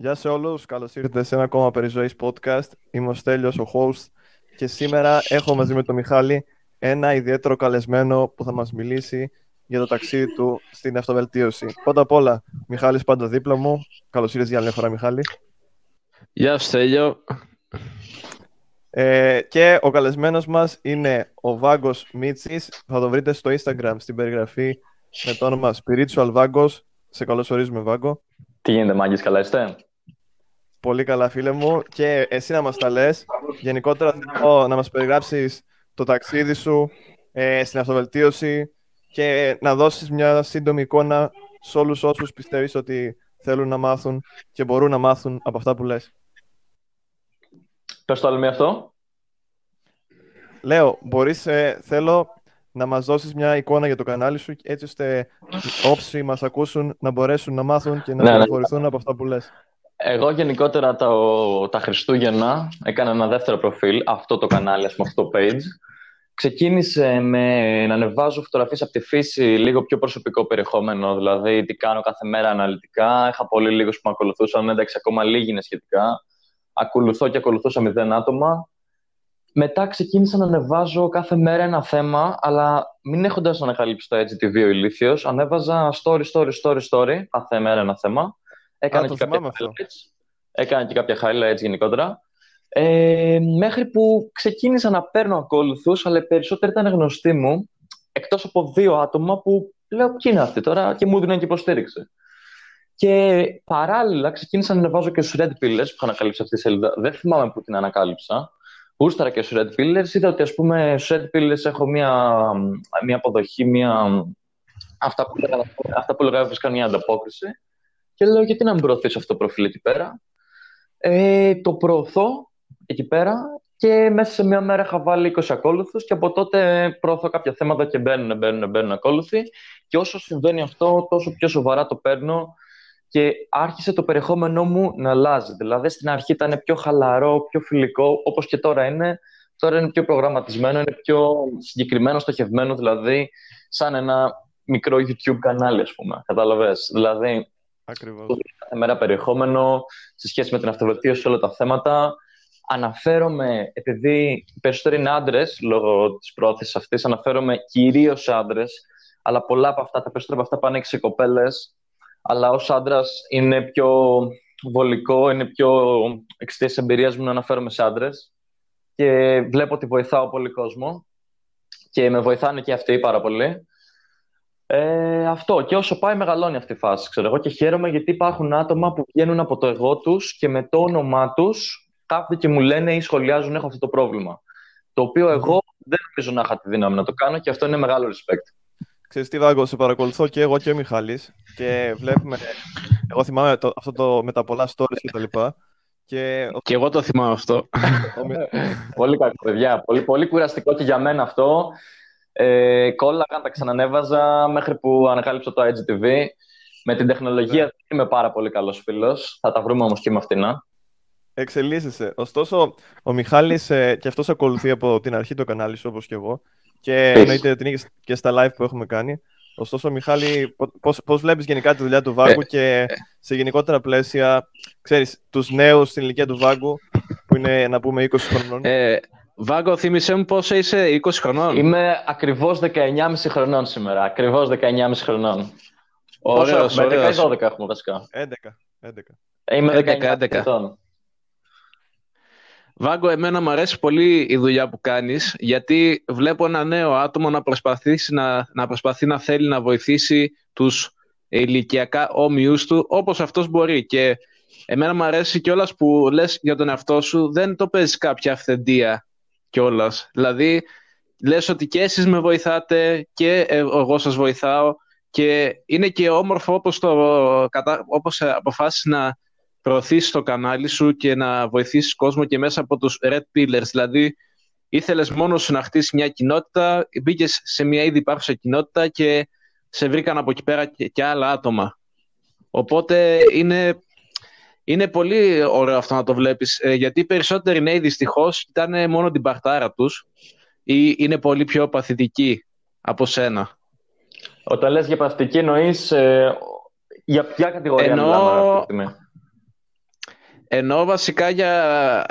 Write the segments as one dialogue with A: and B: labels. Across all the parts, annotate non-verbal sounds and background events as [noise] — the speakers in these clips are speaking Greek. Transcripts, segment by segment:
A: Γεια σε όλους, καλώς ήρθατε σε ένα ακόμα Περιζωής podcast. Είμαι ο Στέλιος, ο host και σήμερα έχω μαζί με τον Μιχάλη ένα ιδιαίτερο καλεσμένο που θα μας μιλήσει για το ταξίδι του στην αυτοβελτίωση. Πρώτα απ' όλα, Μιχάλης πάντα δίπλα μου. Καλώς ήρθες για άλλη φορά, Μιχάλη.
B: Γεια σου, Στέλιο.
A: Ε, και ο καλεσμένος μας είναι ο Βάγκος Μίτσης. Θα το βρείτε στο Instagram στην περιγραφή με το όνομα Spiritual Vagos. Σε καλωσορίζουμε, Βάγκο.
C: Τι γίνεται, Μάγκης, καλά είστε;
A: Πολύ καλά, φίλε μου. Και εσύ να μας τα λες. Γενικότερα θέλω να μας περιγράψεις το ταξίδι σου ε, στην αυτοβελτίωση και να δώσεις μια σύντομη εικόνα σε όλους όσους πιστεύεις ότι θέλουν να μάθουν και μπορούν να μάθουν από αυτά που λες.
C: Πες το άλλο μία αυτό.
A: Λέω, μπορείς, ε, θέλω να μας δώσεις μια εικόνα για το κανάλι σου έτσι ώστε όσοι μας ακούσουν να μπορέσουν να μάθουν και να
C: Ναι, ναι.
A: πληροφορηθούν από αυτά που λες.
C: Εγώ γενικότερα το, τα Χριστούγεννα έκανα ένα δεύτερο προφίλ, αυτό το κανάλι, ας πούμε, αυτό το page. Ξεκίνησε με να ανεβάζω φωτογραφίες από τη φύση, λίγο πιο προσωπικό περιεχόμενο, δηλαδή τι κάνω κάθε μέρα αναλυτικά. Είχα πολύ λίγους που με ακολουθούσαν, εντάξει, ακόμα λίγοι είναι σχετικά. Ακολουθώ και ακολουθούσα μηδέν άτομα. Μετά ξεκίνησα να ανεβάζω κάθε μέρα ένα θέμα, αλλά μην έχοντας ανακαλύψει το IGTV ο ηλίθιος, ανέβαζα story, story, story, story, κάθε μέρα ένα θέμα. Έκανα
A: το
C: και κάποια
A: θυμάμαι αυτό.
C: highlights. Έκανα και κάποια highlights γενικότερα. Ε, μέχρι που ξεκίνησα να παίρνω ακόλουθους, αλλά οι περισσότεροι ήταν γνωστοί μου, εκτός από δύο άτομα που λέω ποιοι είναι αυτοί τώρα και μου δίνουν και υποστήριξη. Και παράλληλα ξεκίνησα να ανεβάζω και στους Red Pillars που είχα ανακαλύψει αυτή τη σελίδα. Δεν θυμάμαι που την ανακάλυψα. Γούσταρα και στους Red Pillars. Είδα ότι ας πούμε στους Red Pillars έχω μια, μια αποδοχή, μια... Αυτά που λέγα, αυτά που λέγα βρίσκαν μια ανταπόκριση. Και λέω γιατί να μην προωθήσω αυτό το προφίλ εκεί πέρα; Ε, το προωθώ εκεί πέρα και μέσα σε μια μέρα είχα βάλει 20 ακόλουθους και από τότε προωθώ κάποια θέματα και μπαίνουν, μπαίνουν, μπαίνουν ακόλουθοι και όσο συμβαίνει αυτό τόσο πιο σοβαρά το παίρνω και άρχισε το περιεχόμενό μου να αλλάζει. Δηλαδή στην αρχή ήταν πιο χαλαρό, πιο φιλικό όπως και τώρα είναι. Τώρα είναι πιο προγραμματισμένο, είναι πιο συγκεκριμένο, στοχευμένο, δηλαδή σαν ένα μικρό YouTube κανάλι, ας πούμε. Κατάλαβες; Δηλαδή
A: Ακριβώς.
C: κάθε μέρα περιεχόμενο σε σχέση με την αυτοβελτίωση, όλα τα θέματα. Αναφέρομαι, επειδή οι περισσότεροι είναι άντρες λόγω της πρόθεσης αυτής, αναφέρομαι κυρίως σε άντρες, αλλά πολλά από αυτά, τα περισσότερα από αυτά πάνε και σε κοπέλες. Αλλά ως άντρας είναι πιο βολικό, είναι πιο εξαιτίας της εμπειρίας μου να αναφέρομαι σε άντρες. Και βλέπω ότι βοηθάω πολύ κόσμο. Και με βοηθάνε και αυτοί πάρα πολύ. Ε, αυτό. Και όσο πάει, μεγαλώνει αυτή η φάση. Ξέρω εγώ και χαίρομαι γιατί υπάρχουν άτομα που βγαίνουν από το εγώ τους και με το όνομά τους κάθονται και μου λένε ή σχολιάζουν έχω αυτό το πρόβλημα. Το οποίο εγώ δεν νομίζω να είχα τη δύναμη να το κάνω και αυτό είναι μεγάλο respect.
A: Ξέρεις τι, Βάγκο, σε παρακολουθώ και εγώ και ο Μιχάλης και βλέπουμε, εγώ θυμάμαι το, αυτό το με τα πολλά stories και τα λοιπά και ο,
B: Και εγώ το θυμάμαι αυτό.
A: ο, Μι-
C: πολύ κακό, παιδιά. Πολύ, πολύ κουραστικό και για μένα αυτό. Ε, κόλλαγα, τα ξανανέβαζα μέχρι που ανακάλυψα το IGTV. Με την τεχνολογία δεν είμαι πάρα πολύ καλός φίλος. Θα τα βρούμε όμως και με αυτήν.
A: εξελίσσεσαι. Ωστόσο, ο Μιχάλης ε, και αυτός ακολουθεί από την αρχή το κανάλι σου όπως και εγώ και
C: Επίσης.
A: εννοείται την είχες και στα live που έχουμε κάνει. Ωστόσο, Μιχάλη, πο- πώς, πώς βλέπεις γενικά τη δουλειά του Βάγκου και σε γενικότερα πλαίσια, ξέρεις, τους νέους στην ηλικία του Βάγκου που είναι να πούμε 20 χρονών;
B: Ε, Βάγκο, θύμισε μου πόσο είσαι 20 χρονών.
C: Είμαι ακριβώς 19,5 χρονών σήμερα. Ακριβώς 19,5 χρονών.
B: Ωραίος,
C: Πόσο έχουμε, 11
B: ωραίος.
C: ή 12 έχουμε βασικά.
A: 11. 11.
C: Είμαι
B: 11,
C: 19
B: 11.
C: ετών.
B: Βάγκο, εμένα μου αρέσει πολύ η δουλειά που κάνεις, γιατί βλέπω ένα νέο άτομο να, προσπαθήσει να, να προσπαθεί να θέλει να βοηθήσει τους ηλικιακά όμοιους του, όπως αυτός μπορεί. Και εμένα μου αρέσει κιόλας που λες για τον εαυτό σου, δεν το παίζεις κάποια αυθεντία κιόλας. Δηλαδή, λες ότι και εσείς με βοηθάτε και εγώ σας βοηθάω και είναι και όμορφο όπως, το, κατα- όπως αποφάσισες να προωθήσεις το κανάλι σου και να βοηθήσεις κόσμο και μέσα από τους Red Pillars. Δηλαδή, ήθελες μόνος σου να χτίσεις μια κοινότητα, μπήκες σε μια ήδη υπάρχουσα κοινότητα και σε βρήκαν από εκεί πέρα και, και άλλα άτομα. Οπότε είναι, είναι πολύ ωραίο αυτό να το βλέπεις, ε, γιατί οι περισσότεροι νέοι δυστυχώς κοιτάνε μόνο την παρτάρα τους ή είναι πολύ πιο παθητικοί από σένα;
C: Όταν λες για παθητική εννοείς ε, για ποια κατηγορία
B: Εννοώ-
C: μιλάμε αυτή τη στιγμή;
B: Ενώ βασικά για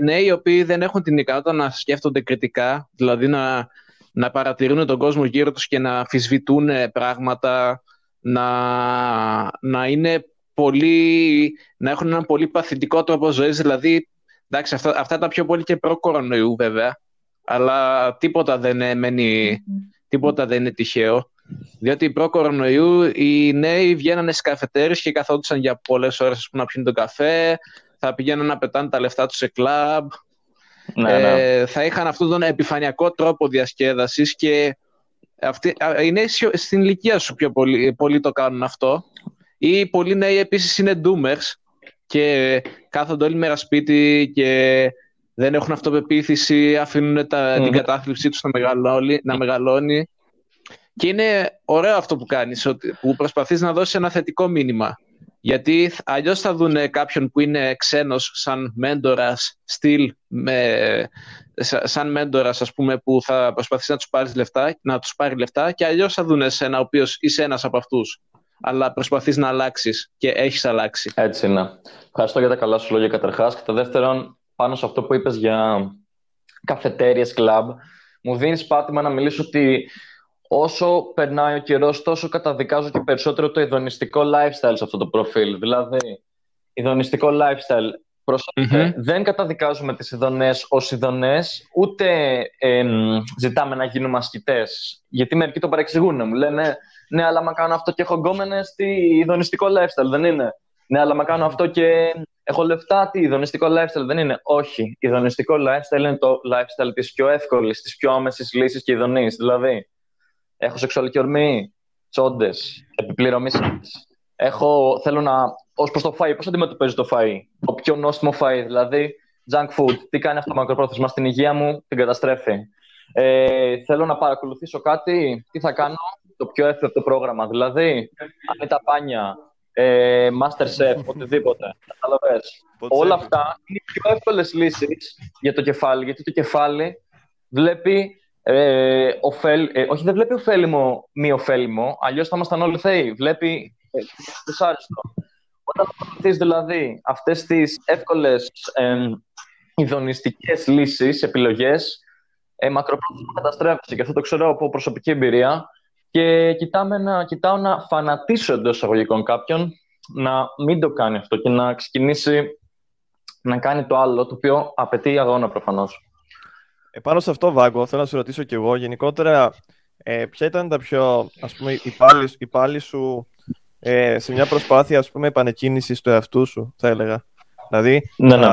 B: νέοι οι οποίοι δεν έχουν την ικανότητα να σκέφτονται κριτικά, δηλαδή να, να παρατηρούν τον κόσμο γύρω τους και να αμφισβητούν πράγματα, να, να, είναι πολύ, να έχουν έναν πολύ παθητικό τρόπο ζωής, δηλαδή εντάξει, αυτά, αυτά τα πιο πολύ και προ-κορονοϊού βέβαια, αλλά τίποτα δεν μένει, τίποτα δεν είναι τυχαίο. Διότι προ-κορονοϊού οι νέοι βγαίνανε στις καφετέρειε και καθόντουσαν για πολλές ώρες να πιούν τον καφέ, θα πηγαίνουν να πετάνε τα λεφτά τους σε κλαμπ. Ναι, ναι. Ε, θα είχαν αυτόν τον επιφανειακό τρόπο διασκέδασης και αυτοί, οι νέοι στην ηλικία σου πιο πολύ, πολύ το κάνουν αυτό. Ή πολλοί νέοι επίσης είναι doomers και κάθονται όλη μέρα σπίτι και δεν έχουν αυτοπεποίθηση, αφήνουν τα, την κατάθλιψή τους να μεγαλώνει, να μεγαλώνει και είναι ωραίο αυτό που κάνεις, που προσπαθείς να δώσεις ένα θετικό μήνυμα. Γιατί αλλιώς θα δουν κάποιον που είναι ξένος σαν μέντορας, στυλ, με, σαν μέντορας ας πούμε, που θα προσπαθήσει να τους, πάρεις λεφτά, να τους πάρει λεφτά και αλλιώς θα δουν εσένα ο οποίος είσαι ένας από αυτούς. Αλλά προσπαθείς να αλλάξεις και έχεις αλλάξει.
C: Έτσι είναι. Ευχαριστώ για τα καλά σου λόγια καταρχάς. Και το δεύτερον, πάνω σε αυτό που είπες για καφετέριες, κλαμπ, μου δίνεις πάτημα να μιλήσω ότι όσο περνάει ο καιρός, τόσο καταδικάζω και περισσότερο το ειδονιστικό lifestyle σε αυτό το προφίλ. Δηλαδή, ειδονιστικό lifestyle. δεν καταδικάζουμε τις ειδονές ως ειδονές, ούτε ζητάμε να γίνουμε ασκητές. Γιατί μερικοί το παρεξηγούν. Μου λένε, ναι, αλλά μα κάνω αυτό και έχω γκόμενες, τι ειδονιστικό lifestyle δεν είναι; Ναι, αλλά μα κάνω αυτό και έχω λεφτά, τι ειδονιστικό lifestyle δεν είναι; Όχι, ειδονιστικό lifestyle είναι το lifestyle της πιο εύκολης, της πιο άμεσης λύσης και ειδονής. Δηλαδή, Έχω σεξουαλική ορμή, τσόντες, επιπληρωμής Έχω, θέλω να. Ω προς το φαΐ, πώς αντιμετωπίζει το φαΐ; Το πιο νόστιμο φαΐ, δηλαδή junk food. Τι κάνει αυτό μακροπρόθεσμα στην υγεία μου, την καταστρέφει. Ε, θέλω να παρακολουθήσω κάτι, τι θα κάνω, το πιο εύκολο πρόγραμμα. Δηλαδή, αν τα πάνια, ε, Masterchef, [laughs] οτιδήποτε. Καταλαβες. Όλα αυτά είναι πιο εύκολες λύσεις για το κεφάλι, γιατί το κεφάλι βλέπει ε, ωφέλ, ε, όχι, δεν βλέπει ωφέλιμο μη ωφέλιμο, αλλιώς θα ήμασταν όλοι θεοί. Βλέπει ε, δυσάρεστο. Όταν ακολουθεί δηλαδή αυτές τις εύκολες ε, ειδονιστικές λύσεις, επιλογές, ε, μακροπρόθεσμα καταστρέφεσαι. Και αυτό το ξέρω από προσωπική εμπειρία. Και κοιτάμε να, κοιτάω να φανατίσω εντός εισαγωγικών κάποιον να μην το κάνει αυτό και να ξεκινήσει να κάνει το άλλο, το οποίο απαιτεί αγώνα προφανώς.
A: Επάνω σε αυτό, Βάγκο, θέλω να σου ρωτήσω κι εγώ γενικότερα ε, ποια ήταν τα πιο, ας πούμε, η πάλι, σου ε, σε μια προσπάθεια, ας πούμε, επανεκκίνησης του εαυτού σου, θα έλεγα. Δηλαδή, ναι, ναι.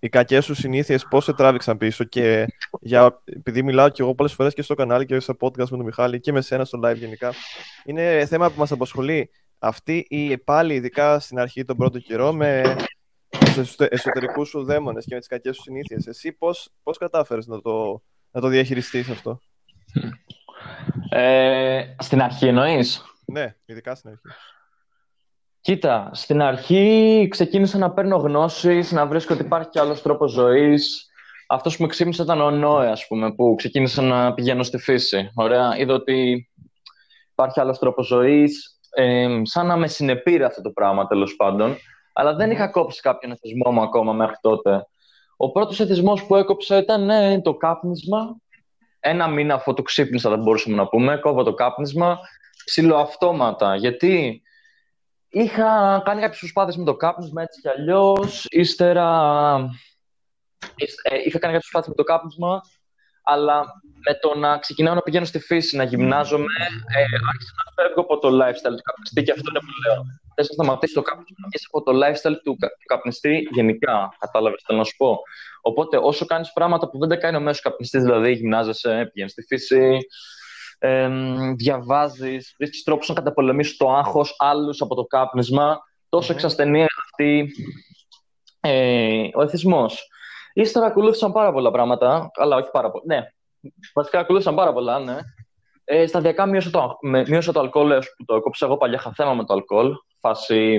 A: Οι κακές σου συνήθειες πώς σε τράβηξαν πίσω και για, επειδή μιλάω κι εγώ πολλές φορές και στο κανάλι και στο podcast με τον Μιχάλη και με σένα στο live γενικά, είναι θέμα που μας απασχολεί αυτή η πάλι, ειδικά στην αρχή τον πρώτο καιρό, με τους εσωτερικούς σου δαίμονες και με τις κακές σου συνήθειες. Εσύ πώς, πώς κατάφερες να το, να το διαχειριστείς αυτό;
C: Ε, στην αρχή εννοείς;
A: Ναι, ειδικά στην αρχή.
C: Κοίτα, στην αρχή ξεκίνησα να παίρνω γνώσεις, να βρίσκω ότι υπάρχει κι άλλος τρόπος ζωής. Αυτός που με ξύπνησε ήταν ο Νόε, ας πούμε, που ξεκίνησα να πηγαίνω στη φύση. Ωραία, είδα ότι υπάρχει άλλος τρόπος ζωής. Ε, σαν να με συνεπήρε αυτό το πράγμα, τέλος πάντων αλλά δεν είχα κόψει κάποιον εθισμό μου ακόμα μέχρι τότε. Ο πρώτος εθισμός που έκοψα ήταν ναι, το κάπνισμα. Ένα μήνα αφού το ξύπνησα, δεν μπορούσαμε να πούμε. Κόβω το κάπνισμα ψιλοαυτόματα. Γιατί; Είχα κάνει κάποιες προσπάθειες με το κάπνισμα έτσι κι αλλιώς. Ύστερα. Ε, είχα κάνει κάποιες προσπάθειες με το κάπνισμα αλλά με το να ξεκινάω να πηγαίνω στη φύση, να γυμνάζομαι, ε, άρχισα να φεύγω από το lifestyle του καπνιστή και αυτό είναι που λέω. Θες να σταματήσει το καπνιστή να από το lifestyle του, του καπνιστή γενικά. Κατάλαβες, θέλω να σου πω. Οπότε, όσο κάνεις πράγματα που δεν τα κάνει ο μέσος καπνιστής, δηλαδή γυμνάζεσαι, πηγαίνεις στη φύση, ε, διαβάζεις, βρίσκεις τρόπους να καταπολεμήσεις το άγχος άλλους από το κάπνισμα, τόσο εξασθενεί αυτή ε, ο εθισμός. Ύστερα ακολούθησαν πάρα πολλά πράγματα. Αλλά όχι πάρα πολλά. Ναι. Βασικά ακολούθησαν πάρα πολλά, ναι. Ε, σταδιακά μείωσα το, με, μείωσα το αλκοόλ που το έκοψα. Εγώ παλιά είχα θέμα με το αλκοόλ. Φάση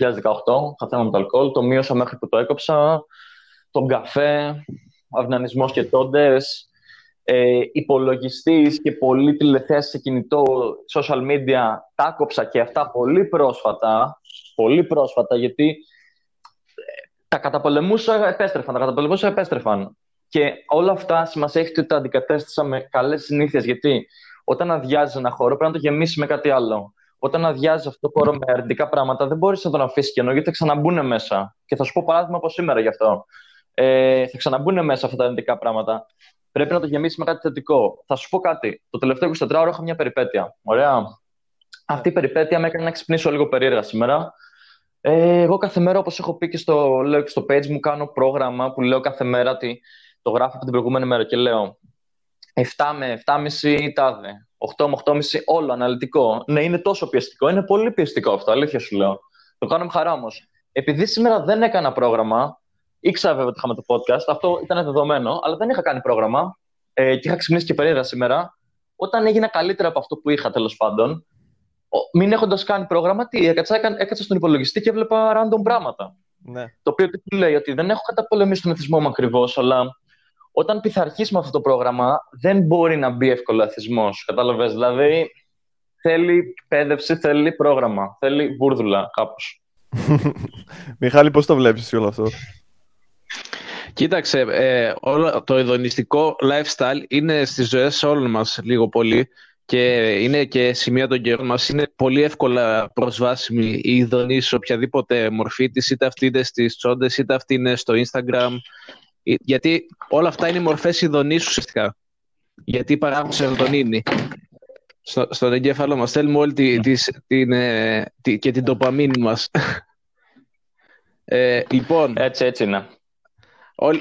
C: 2018 είχα θέμα με το αλκοόλ. Το μείωσα μέχρι που το έκοψα. Τον καφέ, αυνανισμός και τόντες, ε, υπολογιστής και πολλή τηλεθέασης σε κινητό, social media, τα έκοψα και αυτά πολύ πρόσφατα. Πολύ πρόσφατα, γιατί τα καταπολεμούσα, επέστρεφαν. Τα καταπολεμούσα, επέστρεφαν. Και όλα αυτά σημασία έχει ότι τα αντικατέστησα με καλές συνήθειες. Γιατί όταν αδειάζει ένα χώρο, πρέπει να το γεμίσει με κάτι άλλο. Όταν αδειάζει αυτό το χώρο με αρνητικά πράγματα, δεν μπορείς να τον αφήσεις κενό, γιατί θα ξαναμπούν μέσα. Και θα σου πω παράδειγμα από σήμερα γι' αυτό. Ε, θα ξαναμπούν μέσα αυτά τα αρνητικά πράγματα. Πρέπει να το γεμίσει με κάτι θετικό. Θα σου πω κάτι. Το τελευταίο 24 ώρα έχω μια περιπέτεια. Ωραία. Αυτή η περιπέτεια με έκανε να ξυπνήσω λίγο περίεργα σήμερα. Ε, εγώ κάθε μέρα, όπως έχω πει και στο, λέω και στο page μου, κάνω πρόγραμμα που λέω κάθε μέρα ότι το γράφω από την προηγούμενη μέρα και λέω 7 με 7,5 τάδε, 8 με 8,5 όλο αναλυτικό. Ναι, είναι τόσο πιεστικό. Είναι πολύ πιεστικό αυτό, αλήθεια σου λέω. Το κάνω με χαρά όμως. Επειδή σήμερα δεν έκανα πρόγραμμα, ήξερα βέβαια ότι είχαμε το podcast, αυτό ήταν δεδομένο, αλλά δεν είχα κάνει πρόγραμμα ε, και είχα ξυπνήσει και περίεργα σήμερα. Όταν έγινα καλύτερα από αυτό που είχα τέλος πάντων, μην έχοντας κάνει πρόγραμμα, τι έκατσα, έκατσα στον υπολογιστή και έβλεπα random πράγματα.
A: Ναι.
C: Το οποίο τι λέει ότι δεν έχω καταπολεμήσει τον εθισμό μου ακριβώς, αλλά όταν πειθαρχεί με αυτό το πρόγραμμα, δεν μπορεί να μπει εύκολα εθισμός. Κατάλαβες. Δηλαδή, θέλει εκπαίδευση, θέλει πρόγραμμα, θέλει βούρδουλα κάπως. [laughs]
A: Μιχάλη, πώς το βλέπεις όλο αυτό;
B: Κοίταξε, ε, όλο το ειδονιστικό lifestyle είναι στις ζωές όλων μας λίγο πολύ και είναι και σημεία των καιρών μας. Είναι πολύ εύκολα προσβάσιμη η ειδονή σε οποιαδήποτε μορφή της, είτε αυτή είναι στις τσόντες, είτε αυτή είναι στο Instagram. Ε, γιατί όλα αυτά είναι μορφές ειδονής ουσιαστικά. Γιατί παράγουν σερωτονίνη. Στο, στον εγκέφαλο μας θέλουμε όλη τη, τη, την, ε, τη, και την τοπαμίνη μας. [laughs] Ε, λοιπόν,
C: έτσι, έτσι είναι.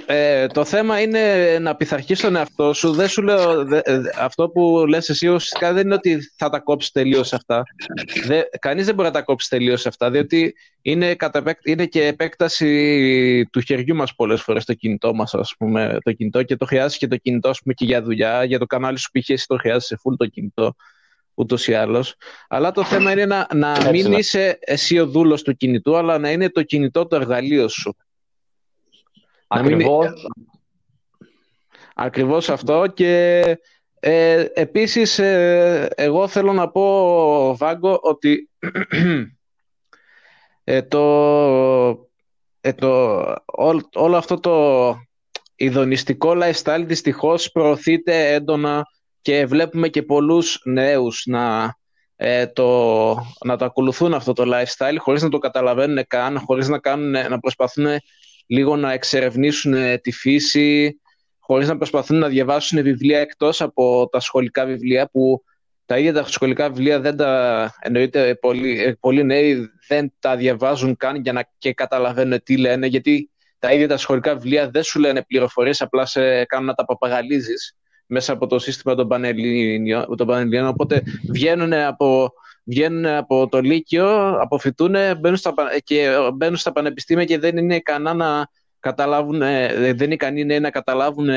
B: Ε, το θέμα είναι να πειθαρχείς τον εαυτό σου. Δεν σου λέω, ε, αυτό που λες εσύ ουσιαστικά δεν είναι ότι θα τα κόψεις τελείως αυτά. Δε, κανείς δεν μπορεί να τα κόψεις τελείως αυτά, διότι είναι, είναι και επέκταση του χεριού μας πολλές φορές το κινητό μας, ας πούμε, το κινητό και το χρειάζεσαι και το κινητό ας πούμε, και για δουλειά, για το κανάλι σου π.χ. το χρειάζεσαι full το κινητό ούτως ή άλλως. Αλλά το θέμα είναι να, να μην είσαι εσύ ο δούλος του κινητού, αλλά να είναι το κινητό το εργαλείο σου.
C: Ακριβώς.
B: Ακριβώς αυτό και ε, επίσης ε, εγώ θέλω να πω Βάγκο ότι [clears throat] ε, το, ε, το, όλο αυτό το ειδονιστικό lifestyle δυστυχώς προωθείται έντονα και βλέπουμε και πολλούς νέους να, ε, το, να το ακολουθούν αυτό το lifestyle χωρίς να το καταλαβαίνουν καν, χωρίς να, κάνουν, να προσπαθούν λίγο να εξερευνήσουν ε, τη φύση, χωρίς να προσπαθούν να διαβάσουν βιβλία εκτός από τα σχολικά βιβλία που τα ίδια τα σχολικά βιβλία δεν τα εννοείται πολλοί, ε, πολλοί νέοι δεν τα διαβάζουν καν για να και καταλαβαίνουν τι λένε γιατί τα ίδια τα σχολικά βιβλία δεν σου λένε πληροφορίες απλά σε κάνουν να τα παπαγαλίζεις μέσα από το σύστημα των Πανελλήνιων οπότε βγαίνουν από βγαίνουν από το Λύκειο, αποφυτούν μπαίνουν στα, και μπαίνουν στα πανεπιστήμια και δεν είναι ικανά να καταλάβουν, δεν είναι ικανοί να καταλάβουν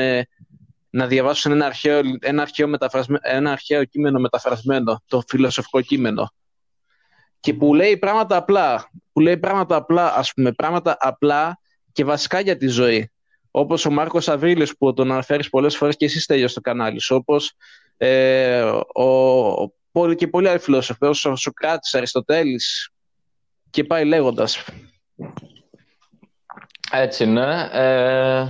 B: να διαβάσουν ένα αρχαίο, ένα, αρχαίο ένα αρχαίο κείμενο μεταφρασμένο, το φιλοσοφικό κείμενο. Και που λέει πράγματα απλά, που λέει πράγματα απλά, ας πούμε, πράγματα απλά και βασικά για τη ζωή. Όπως ο Μάρκος Αβρίλης που τον αναφέρεις πολλές φορές και εσύ στέλνεις στο κανάλι σου, όπως ε, ο, πολύ και πολλοί άλλοι φιλόσοφοι, όπως ο Σοκράτης, Αριστοτέλης και πάει λέγοντας.
C: Έτσι είναι. Ε,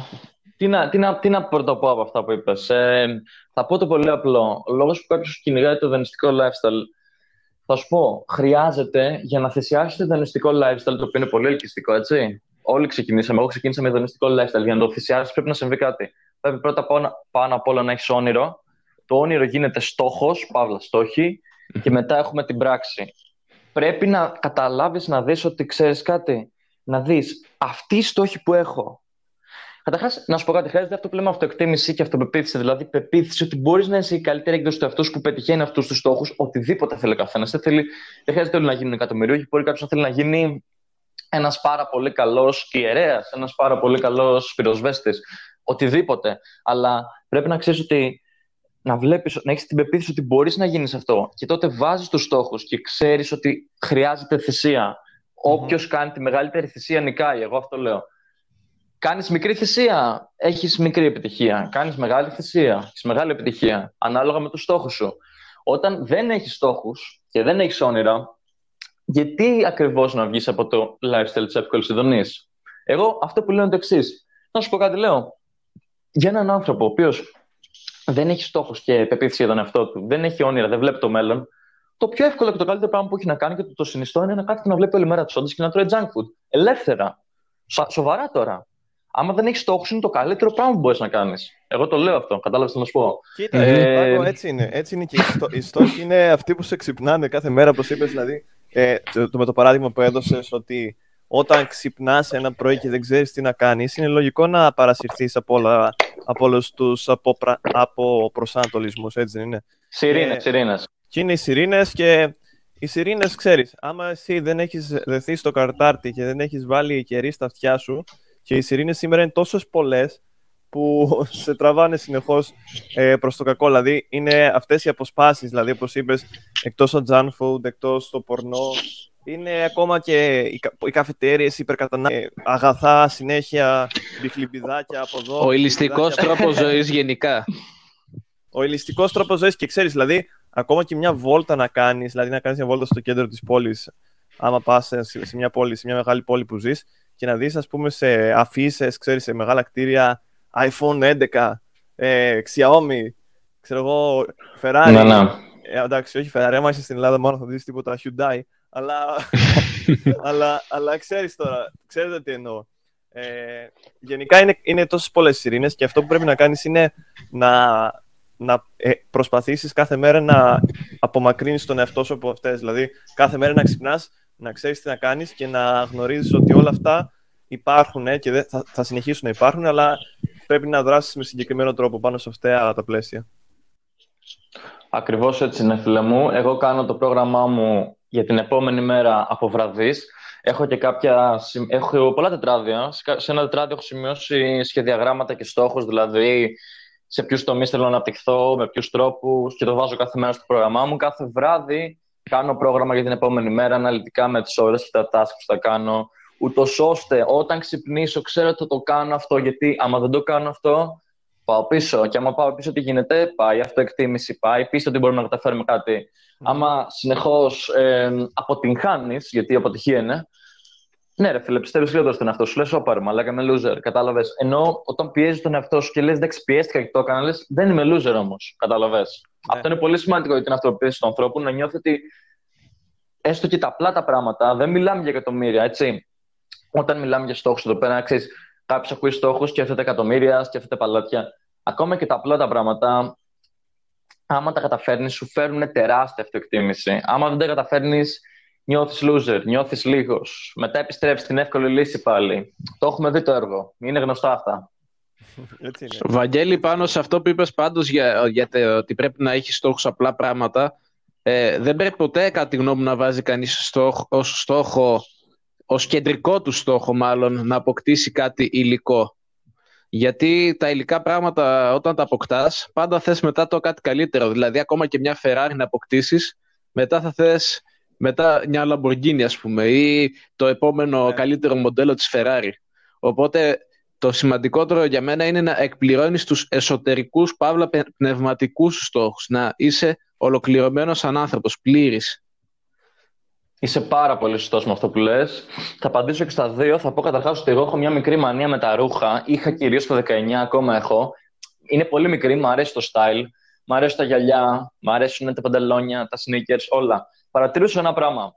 C: τι, να, τι, να, τι να πρωτοπώ από αυτά που είπες. Ε, θα πω το πολύ απλό. Ο λόγος που κάποιος κυνηγάει το δανειστικό lifestyle θα σου πω, χρειάζεται για να θυσιάσει το δανειστικό lifestyle, το οποίο είναι πολύ ελκυστικό, έτσι. Όλοι ξεκινήσαμε. Εγώ ξεκίνησα με δανειστικό lifestyle. Για να το θυσιάσεις πρέπει να συμβεί κάτι. Πρέπει πρώτα πάνω, πάνω απ' όλα να έχεις όνειρο το όνειρο γίνεται στόχος, παύλα στόχη, και μετά έχουμε την πράξη. Πρέπει να καταλάβεις, να δεις ότι ξέρεις κάτι. Να δεις αυτή η στόχη που έχω. Καταρχάς, να σου πω κάτι, χρειάζεται αυτό που λέμε αυτοεκτίμηση και αυτοπεποίθηση. Δηλαδή, πεποίθηση ότι μπορείς να είσαι η καλύτερη έκδοση του εαυτού που πετυχαίνει αυτούς τους στόχους, οτιδήποτε θέλει ο καθένας. Δεν, δεν χρειάζεται όλοι να γίνουν εκατομμυρίουχοι. Μπορεί κάποιος να θέλει να γίνει ένας πάρα πολύ καλός ιερέας, ένας πάρα πολύ καλός πυροσβέστης. Οτιδήποτε. Αλλά πρέπει να ξέρεις ότι να βλέπεις, να έχεις την πεποίθηση ότι μπορείς να γίνεις αυτό και τότε βάζεις τους στόχους και ξέρεις ότι χρειάζεται θυσία. Mm-hmm. Όποιος κάνει τη μεγαλύτερη θυσία νικάει, εγώ αυτό λέω. Κάνεις μικρή θυσία, έχεις μικρή επιτυχία. Κάνεις μεγάλη θυσία, έχεις μεγάλη επιτυχία, ανάλογα με τους στόχους σου. Όταν δεν έχεις στόχους και δεν έχεις όνειρα, γιατί ακριβώς να βγεις από το lifestyle της εύκολης ειδονής; Εγώ αυτό που λέω είναι το εξής. Να σου πω κάτι, λέω. Για έναν άνθρωπο ο οποίος δεν έχει στόχους και πεποίθηση για τον εαυτό του, δεν έχει όνειρα, δεν βλέπει το μέλλον, το πιο εύκολο και το καλύτερο πράγμα που έχει να κάνει και το, το συνιστό είναι να κάθεται και να βλέπει όλη μέρα του όντες και να τρώει junk food. Ελεύθερα. Σοβαρά τώρα. Άμα δεν έχεις στόχους, είναι το καλύτερο πράγμα που μπορείς να κάνεις. Εγώ το λέω αυτό. Κατάλαβες τι να σου πω;
A: Κοίτα, ε... έτσι είναι. Έτσι είναι και οι, στό... οι στόχοι είναι αυτοί που σε ξυπνάνε κάθε μέρα, όπως είπες. Δηλαδή, ε, το, με το παράδειγμα που έδωσες, ότι όταν ξυπνάς ένα πρωί και δεν ξέρεις τι να κάνεις, είναι λογικό να παρασυρθείς από, όλα, από όλους τους από, από προσανατολισμούς, έτσι δεν είναι;
C: Σιρήνες, ε, σιρήνες.
A: Και είναι οι σιρήνες και οι σιρήνες, ξέρεις, άμα εσύ δεν έχεις δεθεί στο καρτάρτι και δεν έχεις βάλει κερί στα αυτιά σου, και οι σιρήνες σήμερα είναι τόσες πολλές που [laughs] σε τραβάνε συνεχώς ε, προς το κακό. Δηλαδή, είναι αυτές οι αποσπάσεις, δηλαδή, όπως είπες, εκτός το junk food, εκτός το πορνό, είναι ακόμα και οι, οι καφετέρειες, οι υπερκατανάλωση, αγαθά, συνέχεια, μπιχλιμπιδάκια από εδώ.
B: Ο ηλιστικός τρόπος ζωής γενικά.
A: Ο ηλιστικός τρόπος ζωής και ξέρεις, δηλαδή, ακόμα και μια βόλτα να κάνεις, δηλαδή να κάνεις μια βόλτα στο κέντρο της πόλης, άμα πας σε, μια πόλη, σε μια μεγάλη πόλη που ζεις, και να δεις, ας πούμε, σε αφήσει, ξέρεις, σε μεγάλα κτίρια, iPhone 11, ε, Xiaomi, ξέρω εγώ, Ferrari.
C: Ναι, ναι.
A: Ε, εντάξει, όχι Ferrari, άμα είσαι στην Ελλάδα μόνο θα δεις τίποτα Hyundai, αλλά, [laughs] αλλά, αλλά ξέρεις τώρα, ξέρετε τι εννοώ. Ε, γενικά είναι, είναι τόσες πολλές σιρήνες και αυτό που πρέπει να κάνεις είναι να, να ε, προσπαθήσεις κάθε μέρα να απομακρύνεις τον εαυτό σου από αυτές. Δηλαδή, κάθε μέρα να ξυπνάς, να ξέρεις τι να κάνεις και να γνωρίζεις ότι όλα αυτά υπάρχουν ε, και θα, θα συνεχίσουν να υπάρχουν, αλλά πρέπει να δράσεις με συγκεκριμένο τρόπο πάνω σε αυτά τα πλαίσια.
C: Ακριβώς έτσι είναι, φίλε μου. Εγώ κάνω το πρόγραμμά μου για την επόμενη μέρα από βραδείς. Έχω και κάποια. Έχω πολλά τετράδια. Σε ένα τετράδιο έχω σημειώσει σχεδιαγράμματα και στόχους, δηλαδή σε ποιους τομείς θέλω να αναπτυχθώ, με ποιους τρόπους και το βάζω κάθε μέρα στο πρόγραμμά μου. Κάθε βράδυ κάνω πρόγραμμα για την επόμενη μέρα, αναλυτικά με τις ώρες και τα tasks που θα κάνω. Ούτως ώστε όταν ξυπνήσω, ξέρω ότι θα το κάνω αυτό, γιατί άμα δεν το κάνω αυτό, πάω πίσω. Και άμα πάω πίσω, τι γίνεται, πάει αυτοεκτίμηση, πάει πίσω ότι μπορούμε να καταφέρουμε κάτι. Άμα συνεχώς ε, αποτυγχάνεις, γιατί η αποτυχία είναι, ναι, ρε φίλε, πιστεύεις λιγότερο στον εαυτό σου. Λες, όπα αλλά είμαι loser. Κατάλαβες. Ενώ όταν πιέζει τον εαυτό σου και λες, εντάξει, πιέστηκα και το έκανα, λες, δεν είμαι loser όμως. Κατάλαβες. Ναι. Αυτό είναι πολύ σημαντικό για την αυτοποίηση του ανθρώπου, να νιώθει ότι έστω και τα απλά τα πράγματα, δεν μιλάμε για εκατομμύρια, έτσι. Όταν μιλάμε για στόχους εδώ πέρα, ξέρεις, κάποιος ακούει στόχους, σκέφτεται εκατομμύρια, σκέφτεται παλάτια. Ακόμα και τα απλά τα πράγματα άμα τα καταφέρνεις, σου φέρνουν τεράστια αυτοεκτίμηση. Άμα δεν τα καταφέρνεις, νιώθεις loser, νιώθεις λίγος. Μετά επιστρέφεις στην εύκολη λύση πάλι. Το έχουμε δει το έργο. Είναι γνωστά αυτά.
B: Έτσι είναι. Βαγγέλη, πάνω σε αυτό που είπες πάντως για, για το, ότι πρέπει να έχεις στόχους απλά πράγματα, ε, δεν πρέπει ποτέ, κατά τη γνώμη μου, να βάζει κανείς στόχο, ως στόχο, ως κεντρικό του στόχο, μάλλον, να αποκτήσει κάτι υλικό. Γιατί τα υλικά πράγματα όταν τα αποκτάς, πάντα θες μετά το κάτι καλύτερο. Δηλαδή, ακόμα και μια Ferrari να αποκτήσεις, μετά θα θες μετά μια Lamborghini, ας πούμε, ή το επόμενο ναι. καλύτερο μοντέλο της Ferrari. Οπότε το σημαντικότερο για μένα είναι να εκπληρώνεις τους εσωτερικούς, παύλα πνευματικούς στόχους, να είσαι ολοκληρωμένος σαν άνθρωπος, πλήρης.
C: Είσαι πάρα πολύ σωστός με αυτό που λες. Θα απαντήσω και στα δύο. Θα πω καταρχάς ότι εγώ έχω μια μικρή μανία με τα ρούχα. Είχα κυρίως το 19, ακόμα έχω. Είναι πολύ μικρή, μου αρέσει το style. Μου αρέσουν τα γυαλιά, μου αρέσουν τα παντελόνια, τα sneakers, όλα. Παρατηρούσα ένα πράγμα.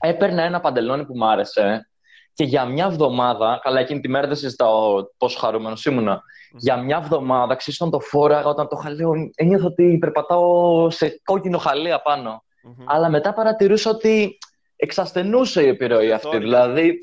C: Έπαιρνα ένα παντελόνι που μου άρεσε και για μια εβδομάδα, καλά εκείνη τη μέρα δεν συζητάω πόσο χαρούμενος ήμουνα, για μια εβδομάδα, ξέρει, όταν το φόραγα, όταν το χαλέω, ένιωθα ότι περπατάω σε κόκκινο χαλέα πάνω. Mm-hmm. Αλλά μετά παρατηρούσα ότι εξασθενούσε η επιρροή αυτή. Δηλαδή,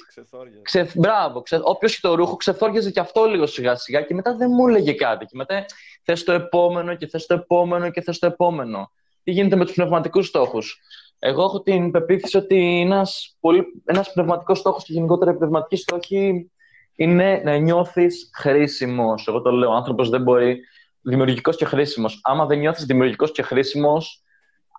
C: ξε... μπράβο, ξε... όποιος είχε το ρούχο ξεθόριαζε και αυτό λίγο σιγά σιγά και μετά δεν μου έλεγε κάτι. Και μετά θες το επόμενο και θες το επόμενο και θες το επόμενο. Τι γίνεται με τους πνευματικούς στόχους; Εγώ έχω την πεποίθηση ότι ένας ένας πνευματικός στόχος και γενικότερα η πνευματική στόχη είναι να νιώθεις χρήσιμος. Εγώ το λέω, ο άνθρωπος δεν μπορεί. Δημιουργικός και χρήσιμος. Άμα δεν νιώθεις δημιουργικός και χρήσιμος,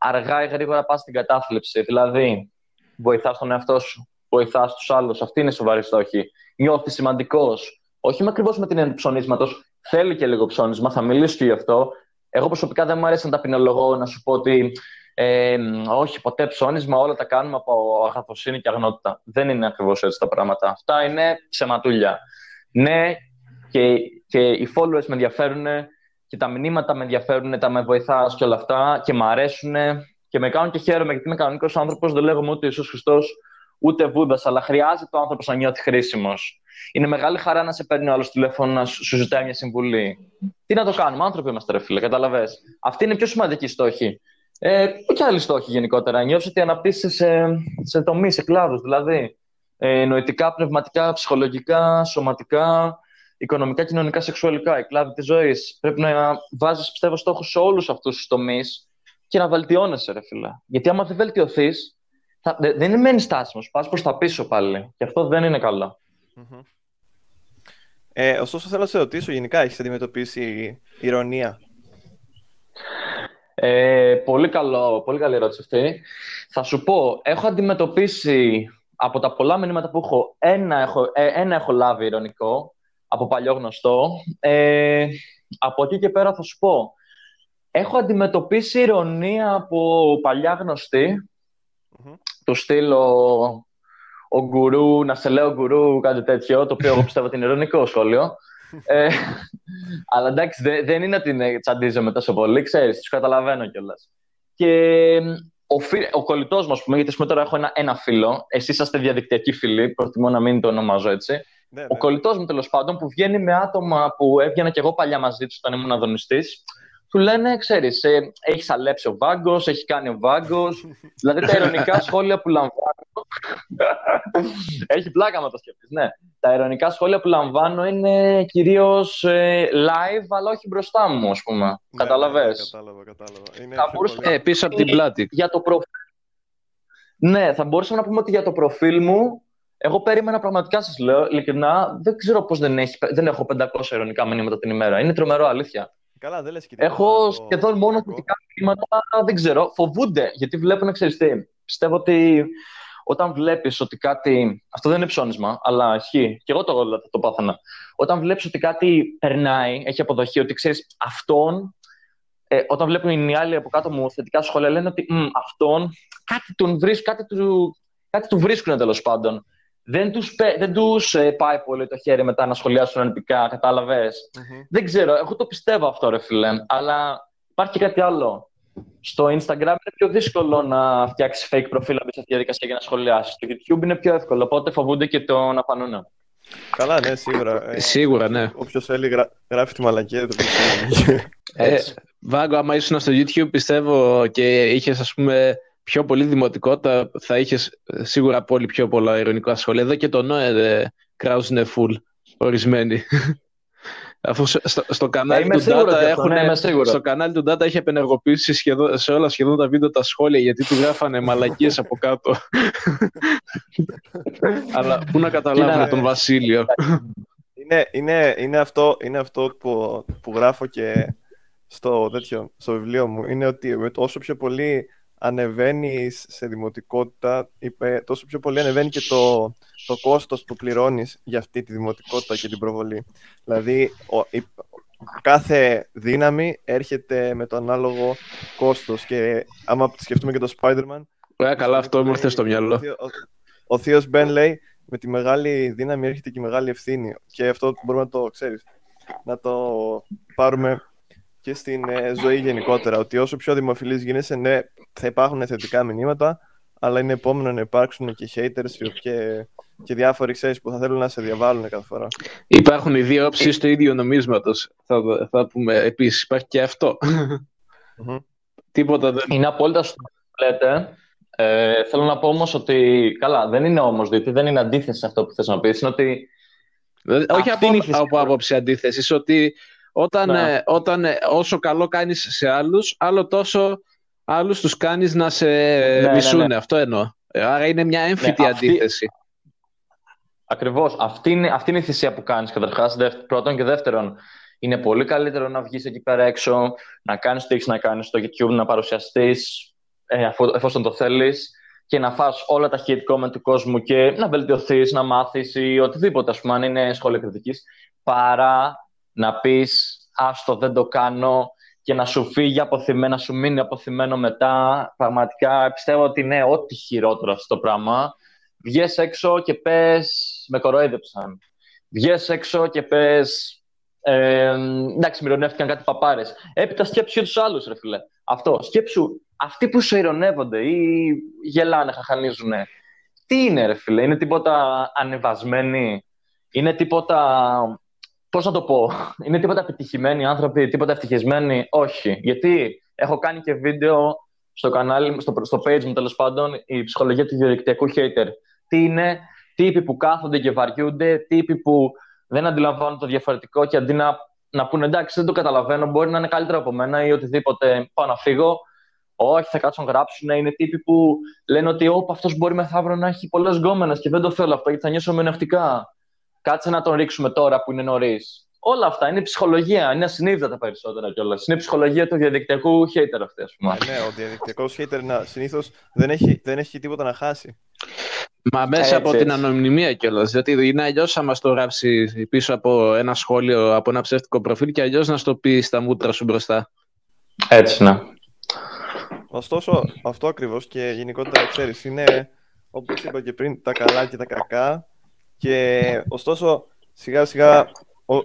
C: αργά ή γρήγορα πας στην κατάθλιψη. Δηλαδή, βοηθάς τον εαυτό σου, βοηθάς τους άλλους. Αυτή είναι η σοβαρή στόχη. Νιώθεις σημαντικός. Όχι με ακριβώς με την έννοια του ψωνίσματος. Θέλει και λίγο ψώνισμα, θα μιλήσω και γι' αυτό. Εγώ προσωπικά δεν μου αρέσει να ταπεινολογώ, να σου πω ότι Ε, όχι, ποτέ ψώνισμα, όλα τα κάνουμε από αγαθοσύνη και αγνότητα. Δεν είναι ακριβώς έτσι τα πράγματα. Αυτά είναι ψεματούλια. Ναι, και, και οι followers με ενδιαφέρουν και τα μηνύματα με ενδιαφέρουν, τα με βοηθάς και όλα αυτά και μ' αρέσουν και με κάνουν και χαίρομαι γιατί είμαι κανονικός άνθρωπος. Δεν λέγομαι ούτε Ιησούς Χριστός ούτε Βούδας, αλλά χρειάζεται ο άνθρωπος να νιώθει χρήσιμος. Είναι μεγάλη χαρά να σε παίρνει ο άλλος τηλέφωνο να σου ζητάει μια συμβουλή. Τι να το κάνουμε, άνθρωποι είμαστε, ρε φίλε, καταλαβέ. Αυτή είναι η πιο σημαντική στόχη. Ε, και άλλοι στόχοι γενικότερα. Νιώθω ότι αναπτύσσει σε, σε τομείς, σε κλάδους. Δηλαδή, ε, νοητικά, πνευματικά, ψυχολογικά, σωματικά, οικονομικά, κοινωνικά, σεξουαλικά. Η κλάδη της ζωής. Πρέπει να βάζεις, πιστεύω, στόχους σε όλους αυτούς τους τομείς και να βελτιώνεσαι, ρε φίλε. Γιατί άμα δεν βελτιωθείς, δεν μένεις στάσιμος. Πας προς τα πίσω πάλι. Και αυτό δεν είναι καλό. Mm-hmm.
A: Ε, ωστόσο, θέλω να σε ρωτήσω, γενικά έχεις αντιμετωπίσει ηρωνία;
C: Ε, πολύ, καλό, πολύ καλή ερώτηση αυτή. Θα σου πω, έχω αντιμετωπίσει από τα πολλά μηνύματα που έχω, ένα έχω, ε, ένα έχω λάβει ηρωνικό, από παλιό γνωστό. Ε, από εκεί και πέρα θα σου πω, έχω αντιμετωπίσει ηρωνία από παλιά γνωστή, mm-hmm. του στείλω ο γκουρού, να σε λέω γκουρού, κάτι τέτοιο, το οποίο εγώ πιστεύω ότι είναι ειρωνικό σχόλιο. ε, αλλά εντάξει, δεν, δεν είναι ότι τσαντίζομαι τόσο πολύ, ξέρεις, τους καταλαβαίνω κιόλας. Και ο, φι, ο κολλητός μου, ας πούμε, γιατί τώρα έχω ένα, ένα φίλο, εσεί είσαστε διαδικτυακοί φίλοι, προτιμώ να μην το ονομάζω έτσι. Ναι, ο ναι. κολλητός μου τέλος πάντων που βγαίνει με άτομα που έβγαινα κι εγώ παλιά μαζί του όταν ήμουν αδονιστή, του λένε, ξέρεις, ε, έχεις αλέψει ο Βάγκος, έχει κάνει ο Βάγκος. [laughs] δηλαδή τα ειρωνικά σχόλια που λαμβάνω. [laughs] έχει πλάκα με το σκεφτείς, ναι. Τα ειρωνικά σχόλια που λαμβάνω είναι κυρίως ε, live, αλλά όχι μπροστά μου, ας πούμε. Ναι, Καταλαβέ. Ναι,
A: κατάλαβα, κατάλαβα.
B: Είναι θα μπορούσα... ε, πίσω από την πλάτη.
C: Για το προφίλ. Ναι, θα μπορούσαμε να πούμε ότι για το προφίλ μου εγώ περίμενα πραγματικά, σας λέω, ειλικρινά, δεν ξέρω πώς δεν, δεν έχω 500 ειρωνικά μηνύματα την ημέρα. Είναι τρομερό, αλήθεια.
A: Καλά, δεν λες και
C: Έχω το... σχεδόν μόνο θετικά μηνύματα, δεν ξέρω. Φοβούνται, γιατί βλέπουν, ξέρεις τι. Πιστεύω ότι όταν βλέπεις ότι κάτι... Αυτό δεν είναι ψώνισμα, αλλά ισχύει. Και εγώ το, το, το πάθανα. Όταν βλέπεις ότι κάτι περνάει, έχει αποδοχή, ότι ξέρεις αυτόν... Ε, όταν βλέπουν οι άλλοι από κάτω μου θετικά σχόλια, λένε ότι αυτόν κάτι, τον βρίσκ, κάτι, του, κάτι του βρίσκουν τέλος πάντων δεν τους, δεν τους ε, πάει πολύ το χέρι μετά να σχολιάσουν αρνητικά, καταλαβες. Mm-hmm. Δεν ξέρω, εγώ το πιστεύω αυτό ρε φίλε, αλλά υπάρχει και κάτι άλλο. Στο Instagram είναι πιο δύσκολο να φτιάξεις fake προφίλ από αυτή τη διαδικασία για να σχολιάσεις. Στο YouTube είναι πιο εύκολο, οπότε φοβούνται και το να φανούν.
A: Καλά, ναι, σίγουρα.
B: Ε, σίγουρα, ναι.
A: Όποιος θέλει γρα... γράφει τη μαλακία, δεν
B: ε, Βάγκο, άμα ήσουν στο YouTube, πιστεύω και είχες, ας πούμε, πιο πολύ δημοτικότητα θα είχες σίγουρα πολύ πιο πολλά ειρωνικά σχόλια. Εδώ και το Νόε κράζουν full ορισμένοι. [laughs] Αφού στο, στο κανάλι του Data έχουν, ναι, στο κανάλι του Data έχει επενεργοποιήσει σχεδόν, σε όλα σχεδόν τα βίντεο τα σχόλια γιατί του γράφανε [laughs] μαλακίες από κάτω. [laughs] Αλλά πού να καταλάβουν τον Βασίλειο;
A: Είναι, είναι, είναι, αυτό, είναι αυτό που, που γράφω και στο, τέτοιο, στο βιβλίο μου. Είναι ότι όσο πιο πολύ ανεβαίνεις σε δημοτικότητα, είπε, τόσο πιο πολύ ανεβαίνει και το, το κόστος που πληρώνεις για αυτή τη δημοτικότητα και την προβολή. Δηλαδή, ο, η, κάθε δύναμη έρχεται με το ανάλογο κόστος και άμα σκεφτούμε και το Spider-Man...
B: Ωραία, καλά, αυτό μου ήρθε στο μυαλό.
A: Ο, ο, ο θείος Μπεν λέει, με τη μεγάλη δύναμη έρχεται και η μεγάλη ευθύνη. Και αυτό μπορούμε να το, ξέρεις, να το πάρουμε και στην ε, ζωή γενικότερα. Ότι όσο πιο δημοφιλής γίνεσαι, ναι, θα υπάρχουν θετικά μηνύματα, αλλά είναι επόμενο να υπάρξουν και haters και, και διάφοροι ξέρεις που θα θέλουν να σε διαβάλουν κάθε φορά.
B: Υπάρχουν οι δύο όψεις του ίδιου νομίσματος. Θα, θα πούμε επίσης. Υπάρχει και αυτό. Τίποτα δεν.
C: Είναι απόλυτα στο λέτε. Ε, θέλω να πω όμως ότι. Καλά, δεν είναι όμως, διότι δεν είναι αντίθεση σε αυτό που θες να πεις. Είναι ότι.
B: Όχι από, από άποψη αντίθεσης, ότι όταν, ναι. ε, όταν ε, όσο καλό κάνεις σε άλλους, άλλο τόσο άλλους τους κάνεις να σε ναι, ναι μισούνε. Ναι, Αυτό εννοώ. Άρα είναι μια έμφυτη ναι, αντίθεση.
C: Ακριβώς. Αυτή είναι, αυτή είναι η θυσία που κάνεις καταρχάς. Πρώτον και δεύτερον, είναι πολύ καλύτερο να βγεις εκεί πέρα έξω, να κάνεις το έχεις να κάνεις στο YouTube, να παρουσιαστείς ε, εφόσον το θέλεις και να φας όλα τα hit comment του κόσμου και να βελτιωθείς, να μάθεις ή οτιδήποτε, ας πούμε, αν είναι σχόλια κριτικής, παρά να πεις «Άστο, δεν το κάνω, και να σου φύγει αποθυμένο, να σου μείνει αποθυμένο μετά. Πραγματικά πιστεύω ότι είναι ό,τι χειρότερο αυτό το πράγμα. Βγες έξω και πες με κοροϊδεψαν. Βγες έξω και πες ε, εντάξει, μοιρονεύτηκαν κάτι παπάρες. Έπειτα σκέψου για τους άλλους, ρε φίλε. Αυτό. Σκέψου αυτοί που σε ειρωνεύονται ή γελάνε, χαχανίζουν. Τι είναι, ρε φίλε, είναι τίποτα ανεβασμένοι, είναι τίποτα. Πώς να το πω, είναι τίποτα επιτυχημένοι άνθρωποι, τίποτα ευτυχισμένοι. Όχι. Γιατί έχω κάνει και βίντεο στο κανάλι, στο, στο page μου τέλος πάντων, η ψυχολογία του διαδικτυακού hater. Τι είναι, τύποι που κάθονται και βαριούνται, τύποι που δεν αντιλαμβάνουν το διαφορετικό και αντί να, να πούνε εντάξει, δεν το καταλαβαίνω, μπορεί να είναι καλύτερο από μένα ή οτιδήποτε, πάω να φύγω. Όχι, θα κάτσουν να γράψουν. Είναι τύποι που λένε ότι αυτός μπορεί μεθαύριο να έχει πολλές γκόμενες και δεν το θέλω αυτό γιατί θα νιώσω μενευτικά. Κάτσε να τον ρίξουμε τώρα που είναι νωρίς. Όλα αυτά είναι ψυχολογία, είναι ασυνείδητα τα περισσότερα κιόλας. Είναι ψυχολογία του διαδικτυακού hater αυτή, ας πούμε.
A: ναι, ο διαδικτυακός hater συνήθως δεν έχει, δεν έχει τίποτα να χάσει.
B: Μα μέσα από την ανωνυμία κιόλας. Γιατί είναι αλλιώς άμα το γράψει πίσω από ένα σχόλιο, από ένα ψεύτικο προφίλ, και αλλιώς να στο πει στα μούτρα σου μπροστά.
C: Έτσι, ναι.
A: Ωστόσο, αυτό ακριβώς και γενικότερα ξέρεις, είναι όπως είπα και πριν, τα καλά και τα κακά. Και ωστόσο, σιγά σιγά,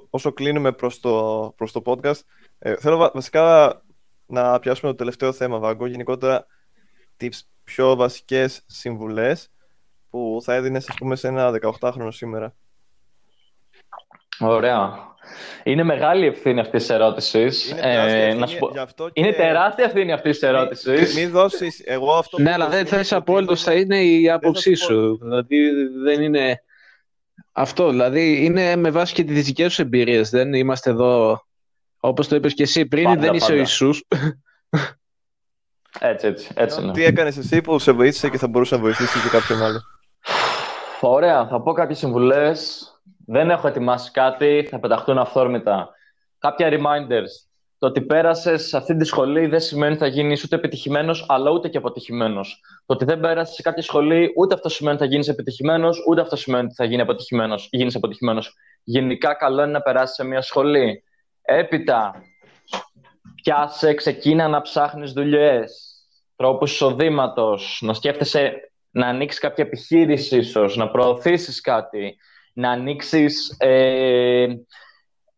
A: όσο κλείνουμε προς το, προς το podcast, ε, θέλω βασικά να πιάσουμε το τελευταίο θέμα, Βάγκο. Γενικότερα, τις πιο βασικές συμβουλές που θα έδινες, ας πούμε, σε ένα 18χρονο σήμερα.
C: Ωραία. Είναι μεγάλη ευθύνη αυτής της ερώτησης.
A: Είναι, τεράστια ε, πω...
C: και... είναι τεράστια ευθύνη αυτής της ερώτησης.
A: Μην, μην δώσεις. Εγώ αυτό
B: ναι, αλλά δεν θες απόλυτος, θα είναι η άποψή σου. Δηλαδή δεν είναι. Αυτό, δηλαδή είναι με βάση και τις δικές σου εμπειρίες. Δεν είμαστε εδώ, όπως το είπες και εσύ πριν, πάντα, δεν είσαι ο Ιησούς.
C: Έτσι, έτσι. έτσι
A: ναι. Τι έκανες εσύ που σε βοήθησε και θα μπορούσε να βοηθήσει και κάποιον άλλο;
C: Ωραία, θα πω κάποιες συμβουλές. Δεν έχω ετοιμάσει κάτι, θα πεταχτούν αυθόρμητα. Κάποια reminders. Το ότι πέρασες σε αυτή τη σχολή δεν σημαίνει ότι θα γίνεις ούτε επιτυχημένος, αλλά ούτε και αποτυχημένος. Το ότι δεν πέρασες σε κάποια σχολή, ούτε αυτό σημαίνει ότι θα γίνεις επιτυχημένος, ούτε αυτό σημαίνει ότι θα γίνει αποτυχημένος. Γίνεις αποτυχημένος. Γενικά, καλό είναι να περάσεις σε μια σχολή. Έπειτα, πιάσε, ξεκίνα να ψάχνεις δουλειές, τρόπους εισοδήματος, να σκέφτεσαι να ανοίξεις κάποια επιχείρηση ίσως, να προωθήσεις κάτι, να ανοίξεις ε,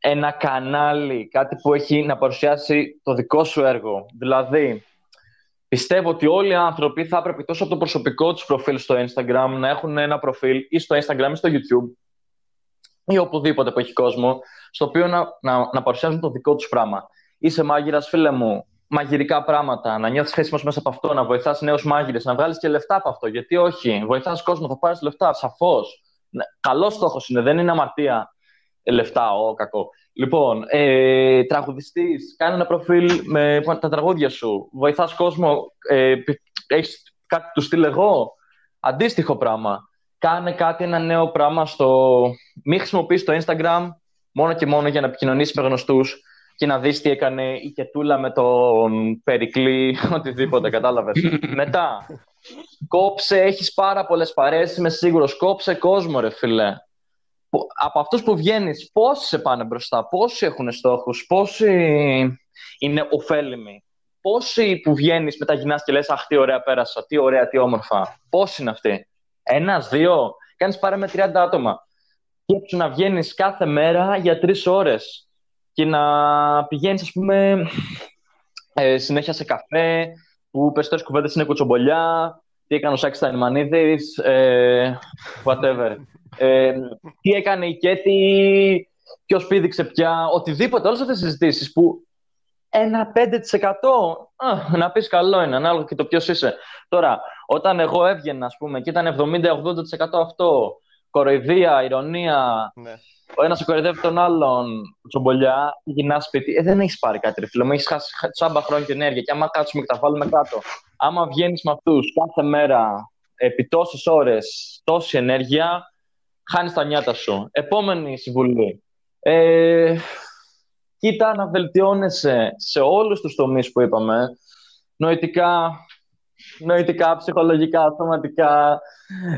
C: ένα κανάλι, κάτι που έχει να παρουσιάσει το δικό σου έργο. Δηλαδή, πιστεύω ότι όλοι οι άνθρωποι θα έπρεπε τόσο από το προσωπικό τους προφίλ στο Instagram να έχουν ένα προφίλ ή στο Instagram ή στο YouTube ή οπουδήποτε που έχει κόσμο, στο οποίο να, να, να παρουσιάζουν το δικό τους πράγμα. Είσαι μάγειρας, φίλε μου, μαγειρικά πράγματα, να νιώθεις χρήσιμος μέσα από αυτό, να βοηθάς νέους μάγειρες, να βγάλεις και λεφτά από αυτό. Γιατί όχι, βοηθάς κόσμο, θα πάρεις λεφτά, σαφώς. Ναι, Καλός στόχος είναι, δεν είναι αμαρτία ε, λεφτά, ο κακό. Λοιπόν, ε, τραγουδιστής, κάνε ένα προφίλ με τα τραγούδια σου. Βοηθάς κόσμο, ε, έχεις κάτι του στείλω εγώ; Αντίστοιχο πράγμα. Κάνε κάτι, ένα νέο πράγμα στο. Μην χρησιμοποιείς το Instagram μόνο και μόνο για να επικοινωνήσεις με γνωστούς και να δεις τι έκανε η Κετούλα με τον Περικλή, [laughs] οτιδήποτε, κατάλαβες. Μετά, κόψε, έχεις πάρα πολλές παρέες, είμαι σίγουρος, κόψε κόσμο ρε φίλε. Από αυτούς που βγαίνεις, πόσοι σε πάνε μπροστά, πόσοι έχουν στόχους, πόσοι είναι ωφέλιμοι. Πόσοι που βγαίνεις μετά γυρνάς και λες: Αχ, τι ωραία πέρασα, τι ωραία, τι όμορφα. Πόσοι είναι αυτοί; Ένας, δύο. Κάνεις πάρε με 30 άτομα. Και να βγαίνεις κάθε μέρα για τρεις ώρες και να πηγαίνεις, ας πούμε, ε, συνέχεια σε καφέ, που περισσότερες κουβέντες είναι κουτσομπολιά, τι έκανε ο Σάκης Στανιμανίδης, ε, whatever. Ε, τι έκανε η Κέτη, ποιος πήδηξε πια, οτιδήποτε, όλες αυτές τις συζητήσεις που ένα 5% α, να πεις καλό είναι, ανάλογα και το ποιος είσαι. Τώρα, όταν εγώ έβγαινα, ας πούμε, και ήταν 70-80% αυτό, κοροϊδία, ηρωνία, ναι ο ένας κορυδεύει τον άλλον τσομπολιά, γυρνά σπίτι. Ε, δεν έχεις πάρει κάτι, ρε φίλε. Μου έχεις χάσει τσάμπα χρόνια και ενέργεια. Και άμα κάτσουμε και τα βάλουμε κάτω, άμα βγαίνεις με αυτούς κάθε μέρα επί τόσες ώρες τόση ενέργεια, χάνεις τα νιάτα σου. Επόμενη συμβουλή. Ε, κοίτα να βελτιώνεσαι σε όλους τους τομείς που είπαμε. Νοητικά, νοητικά, ψυχολογικά, σωματικά,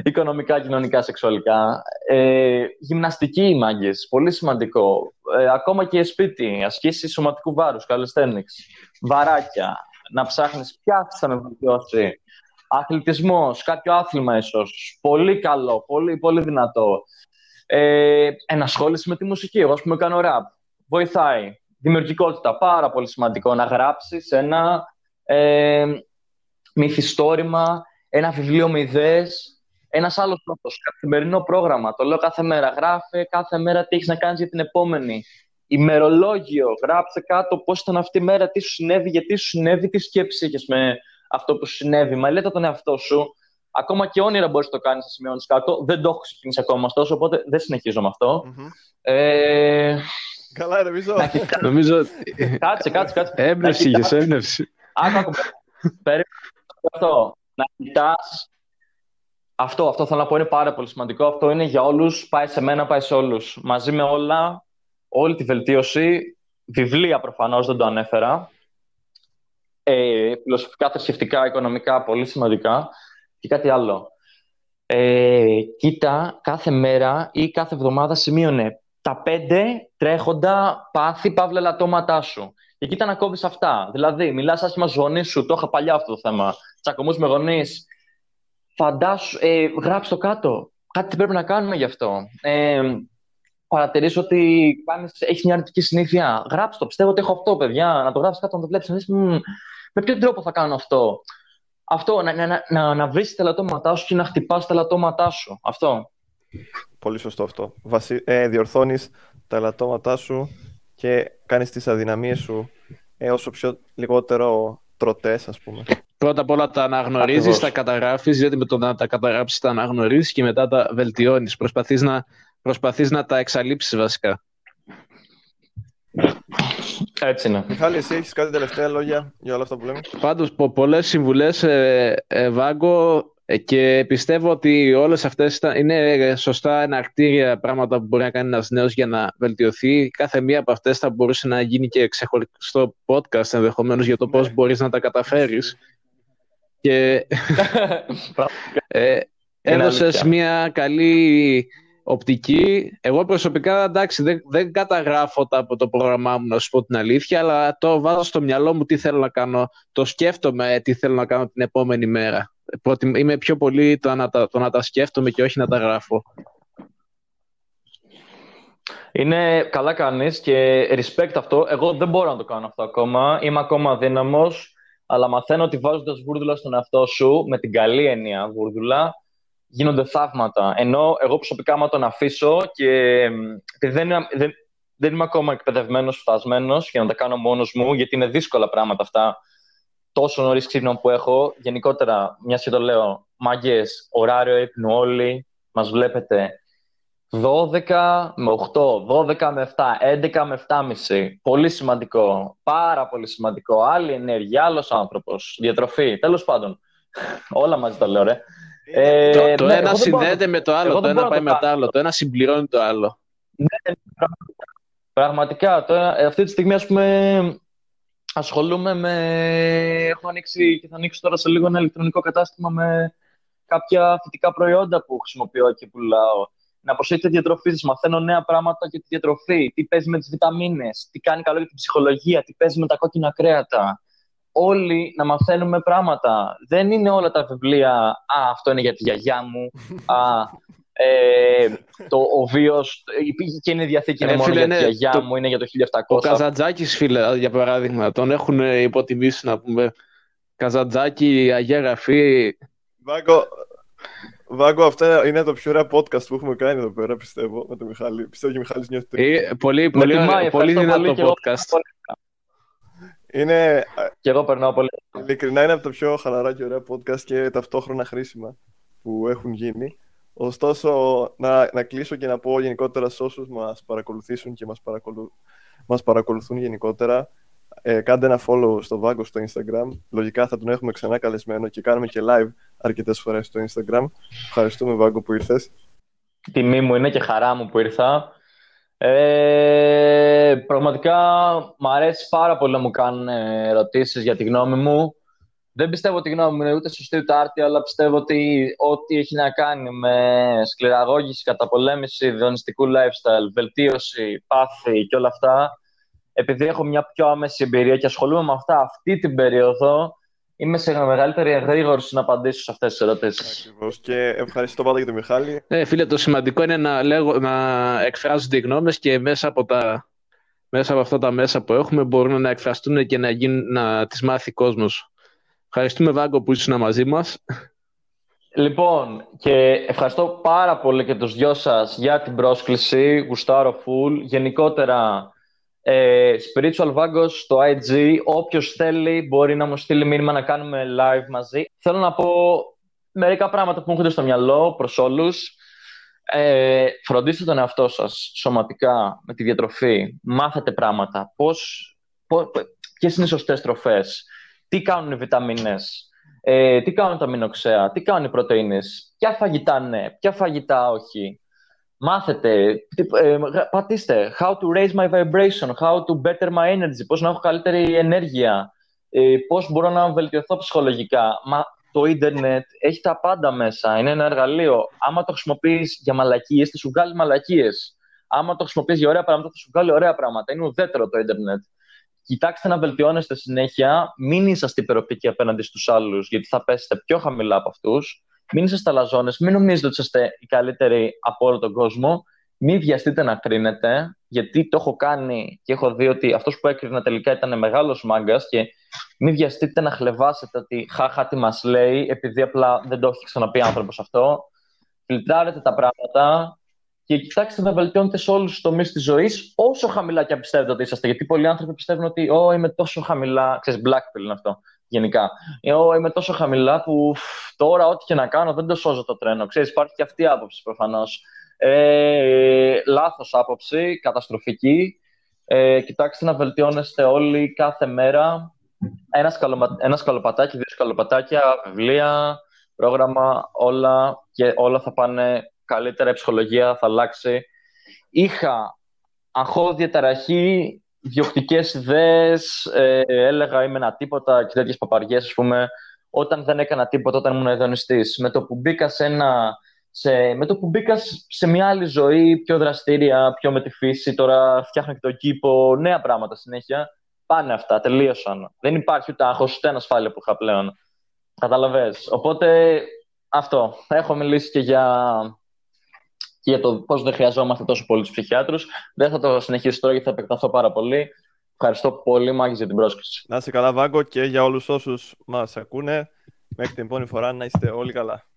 C: οικονομικά, κοινωνικά, σεξουαλικά. Ε, γυμναστική οι μάγκες, πολύ σημαντικό. Ε, ακόμα και σπίτι, ασκήσεις σωματικού βάρους, calisthenics, βαράκια, να ψάχνεις ποια θα με βελτιώσει. Αθλητισμός, κάποιο άθλημα ίσως, πολύ καλό, πολύ, πολύ δυνατό. Ε, ενασχόληση με τη μουσική, εγώ ας πούμε κάνω ραπ, βοηθάει. Δημιουργικότητα, πάρα πολύ σημαντικό, να γράψεις ένα ε, μυθιστόρημα, ένα βιβλίο με ιδέες, ένας άλλος τρόπος, καθημερινό πρόγραμμα. Το λέω κάθε μέρα. Γράφε κάθε μέρα τι έχεις να κάνεις για την επόμενη. Ημερολόγιο. Γράψε κάτω πώς ήταν αυτή η μέρα, τι σου συνέβη, γιατί σου συνέβη, τι σκέψη είχε με αυτό που σου συνέβη. Μα λέτε τον εαυτό σου. Ακόμα και όνειρα μπορείς να το κάνεις, να σημειώνεις κάτω. Δεν το έχω ξεκινήσει ακόμα ωστόσο, οπότε δεν συνεχίζω με αυτό. Mm-hmm. Ε...
A: Καλά, νομίζω.
B: νομίζω.
C: Κάτσε, κάτσε, κάτσε.
B: Έμπνευση, είχες έμπνευση.
C: Άκου, αυτό. Να κοιτάς. Αυτό, αυτό θέλω να πω είναι πάρα πολύ σημαντικό. Αυτό είναι για όλους. Πάει σε μένα, πάει σε όλους. Μαζί με όλα, όλη τη βελτίωση. Βιβλία προφανώς δεν το ανέφερα. Ε, φιλοσοφικά, θρησκευτικά, οικονομικά, πολύ σημαντικά. Και κάτι άλλο. Ε, κοίτα κάθε μέρα ή κάθε εβδομάδα σημείωνε τα πέντε τρέχοντα πάθη παύλα λατώματά σου. Και κοίτα να κόβεις αυτά. Δηλαδή, μιλάς άσχημα στου γονεί σου. Το είχα παλιά αυτό το θέμα. Τσακωμούς με γονείς. Φαντάσου, ε, γράψει το κάτω. Κάτι πρέπει να κάνουμε γι' αυτό. Ε, παρατηρήσω ότι έχεις μια αρνητική συνήθεια. Γράψτε το. Πιστεύω ότι έχω αυτό, παιδιά. Να το γράψεις κάτω, να το βλέπεις. Να με ποιον τρόπο θα κάνω αυτό. Αυτό, να, να, να, να βρεις τα λατώματά σου και να χτυπάς τα λατώματά σου. Αυτό.
A: Πολύ σωστό αυτό. Βασι... Ε, διορθώνεις τα λατώματά σου και κάνεις τις αδυναμίες σου ε, όσο πιο λιγότερο τροτές, ας πούμε.
B: Πρώτα απ' όλα τα αναγνωρίζεις, τα καταγράφεις, γιατί με το να τα καταγράψεις τα αναγνωρίζεις και μετά τα βελτιώνεις. Προσπαθείς να, προσπαθείς να τα εξαλείψεις βασικά.
C: Έτσι είναι.
A: Μιχάλη, εσύ έχεις κάτι τελευταία λόγια για όλα αυτά που λέμε;
B: Πάντως, πο- πολλές συμβουλές, ε, ε, Βάγκο, ε, και πιστεύω ότι όλες αυτές είναι σωστά εναρκτήρια πράγματα που μπορεί να κάνει ένας νέος για να βελτιωθεί. Κάθε μία από αυτές θα μπορούσε να γίνει και ξεχωριστό podcast ενδεχομένως για το πώς ναι. μπορείς να τα καταφέρεις. Και ε, έδωσες μια καλή οπτική. Εγώ προσωπικά, εντάξει, δεν, δεν καταγράφω τα από το πρόγραμμά μου, να σου πω την αλήθεια, αλλά το βάζω στο μυαλό μου τι θέλω να κάνω. Το σκέφτομαι τι θέλω να κάνω την επόμενη μέρα. Είμαι πιο πολύ το να, τα, το να τα σκέφτομαι και όχι να τα γράφω.
C: Είναι καλά κάνεις και respect αυτό. Εγώ δεν μπορώ να το κάνω αυτό ακόμα. Είμαι ακόμα δύναμος, αλλά μαθαίνω ότι βάζοντας βούρδουλα στον εαυτό σου, με την καλή έννοια βούρδουλα, γίνονται θαύματα. Ενώ εγώ προσωπικά, άμα τον αφήσω και δεν, δεν, δεν είμαι ακόμα εκπαιδευμένος, φτασμένο για να τα κάνω μόνος μου, γιατί είναι δύσκολα πράγματα αυτά. Τόσο νωρίς ξύπνο που έχω. Γενικότερα, μιας και το λέω, μάγκες, ωράριο ύπνου όλοι, μας βλέπετε 12 με 8, 12 με 7, 11 με 7,5. Πολύ σημαντικό. Πάρα πολύ σημαντικό. Άλλη ενέργεια, άλλος άνθρωπος. Διατροφή. Τέλος πάντων. [laughs] Όλα μαζί τα λέω, ρε.
B: Ε, το, το ναι, ένα συνδέεται με το άλλο, το ένα πάει με το άλλο, το ένα συμπληρώνει το άλλο.
C: Ναι, πραγματικά. Το, αυτή τη στιγμή, ας πούμε, ασχολούμαι με... Έχω ανοίξει και θα ανοίξω τώρα σε λίγο ένα ηλεκτρονικό κατάστημα με κάποια φυτικά προϊόντα που χρησιμοποιώ και πουλάω. Να προσέχετε διατροφή σας. Μαθαίνω νέα πράγματα για τη διατροφή. Τι παίζει με τις βιταμίνες, τι κάνει καλό για την ψυχολογία, τι παίζει με τα κόκκινα κρέατα όλοι να μαθαίνουμε πράγματα. Δεν είναι όλα τα βιβλία «Α, αυτό είναι για τη γιαγιά μου», «Α, ε, το, ο βίος και είναι διαθήκη είναι μόνο για τη γιαγιά το, μου, είναι για το 1700».
B: Ο Καζαντζάκης, φίλε, για παράδειγμα, τον έχουν υποτιμήσει, να πούμε. Καζαντζάκη, Αγία Γραφή.
A: Βάγκο, Βάγκο, αυτό είναι το πιο ωραία podcast που έχουμε κάνει εδώ πέρα, πιστεύω, με τον Μιχάλη. Πιστεύω και ο Μιχάλης νιώθει.
B: Ε, πολύ, πολύ, πολύ, πολύ δυνατό podcast.
A: Είναι...
C: Και εγώ περνάω πολύ.
A: Ειλικρινά είναι από τα πιο χαλαρά και ωραία podcast και ταυτόχρονα χρήσιμα που έχουν γίνει. Ωστόσο, να, να κλείσω και να πω γενικότερα σε όσους μας παρακολουθήσουν και μας παρακολου... μας παρακολουθούν γενικότερα. Ε, κάντε ένα follow στο Βάγκο στο Instagram. Λογικά θα τον έχουμε ξανά καλεσμένο και κάνουμε και live αρκετές φορές στο Instagram. Ευχαριστούμε, Βάγκο, που ήρθες.
C: Τιμή μου είναι και χαρά μου που ήρθα. Ε, πραγματικά μου αρέσει πάρα πολύ να μου κάνουν ερωτήσεις για τη γνώμη μου. δεν πιστεύω ότι η γνώμη μου είναι ούτε σωστή ούτε άρτια, αλλά πιστεύω ότι ό,τι έχει να κάνει με σκληραγώγηση, καταπολέμηση, διονυστικού lifestyle, βελτίωση, πάθη και όλα αυτά, επειδή έχω μια πιο άμεση εμπειρία και ασχολούμαι με αυτά αυτή την περίοδο, είμαι σε μεγαλύτερη εγρήγορση να απαντήσω σε αυτές τις ερωτήσεις.
A: Ακριβώς. Και ευχαριστώ πάντα για τον Μιχάλη.
B: Ε, φίλε, το σημαντικό είναι να, λέγω, να εκφράζονται οι γνώμες και μέσα από, τα, μέσα από αυτά τα μέσα που έχουμε μπορούν να εκφραστούν και να, γίνουν, να τις μάθει ο κόσμος. Ευχαριστούμε, Βάγκο, που ήσουν μαζί μας.
C: Λοιπόν, και ευχαριστώ πάρα πολύ και τους δυο σας για την πρόσκληση. Γουστάρω Φουλ. Γενικότερα, ε, Spiritual Vagos στο IG. Όποιος θέλει μπορεί να μου στείλει μήνυμα να κάνουμε live μαζί. Θέλω να πω μερικά πράγματα που μου έρχονται στο μυαλό προς όλους. Ε, φροντίστε τον εαυτό σας σωματικά με τη διατροφή. Μάθετε πράγματα. Πώς, πώς, ποιες είναι οι σωστές τροφές. Τι κάνουν οι βιταμίνες. Ε, τι κάνουν τα μηνοξέα. Τι κάνουν οι πρωτεΐνες. Ποια φαγητά ναι. Ποια φαγητά όχι. Μάθετε, ε, πατήστε how to raise my vibration, how to better my energy, πώς να έχω καλύτερη ενέργεια, ε, πώς μπορώ να βελτιωθώ ψυχολογικά. Μα το ίντερνετ έχει τα πάντα μέσα, είναι ένα εργαλείο. Άμα το χρησιμοποιείς για μαλακίες, θα σου βγάλει μαλακίες. Άμα το χρησιμοποιείς για ωραία πράγματα, θα σου βγάλει ωραία πράγματα. Είναι ουδέτερο το ίντερνετ. Κοιτάξτε να βελτιώνεστε συνέχεια, μην είσαστε υπεροπτικοί απέναντι στους άλλους, γιατί θα πέσετε πιο χαμηλά από αυτούς μην είστε λαζόνε, μην νομίζετε ότι είστε οι καλύτεροι από όλο τον κόσμο. Μην βιαστείτε να κρίνετε, γιατί το έχω κάνει και έχω δει ότι αυτός που έκρινα τελικά ήταν μεγάλος μάγκας και μην βιαστείτε να χλεβάσετε ότι χάχα τι μας λέει, επειδή απλά δεν το έχει ξαναπεί άνθρωπος αυτό. Φιλτράρετε τα πράγματα και κοιτάξτε να βελτιώνετε σε όλους τους τομείς της ζωής, όσο χαμηλά και αν πιστεύετε ότι είσαστε. Γιατί πολλοί άνθρωποι πιστεύουν ότι, Ω, είμαι τόσο χαμηλά. Ξέρεις, blackpill είναι αυτό γενικά. Εγώ είμαι τόσο χαμηλά που τώρα ό,τι και να κάνω δεν το σώζω το τρένο. Ξέρεις, υπάρχει και αυτή η άποψη προφανώς. Ε, λάθος άποψη, καταστροφική. Ε, κοιτάξτε να βελτιώνεστε όλοι κάθε μέρα. Ένα, σκαλωμα... ένα σκαλοπατάκι, δύο σκαλοπατάκια, βιβλία, πρόγραμμα, όλα και όλα θα πάνε καλύτερα, η ψυχολογία θα αλλάξει. Είχα αγχώδια ταραχή διοκτικέ ιδέες, ε, έλεγα είμαι ένα τίποτα και τέτοιες παπαριές, ας πούμε, όταν δεν έκανα τίποτα, όταν ήμουν ειδονιστής. Με το που μπήκα σε ένα. Σε, με το που μπήκα σε μια άλλη ζωή, πιο δραστήρια, πιο με τη φύση, τώρα φτιάχνω και το κήπο, νέα πράγματα συνέχεια. Πάνε αυτά, τελείωσαν. Δεν υπάρχει ούτε άγχος, ούτε ανασφάλεια που είχα πλέον. Καταλαβες. Οπότε αυτό. Έχω μιλήσει και για και για το πώς δεν χρειαζόμαστε τόσο πολύ τους ψυχιάτρους. Δεν θα το συνεχίσω τώρα γιατί θα επεκταθώ πάρα πολύ. Ευχαριστώ πολύ, Μάκης, για την πρόσκληση.
A: Να είστε καλά, Βάγκο, και για όλους όσους μας ακούνε. Μέχρι την επόμενη φορά να είστε όλοι καλά.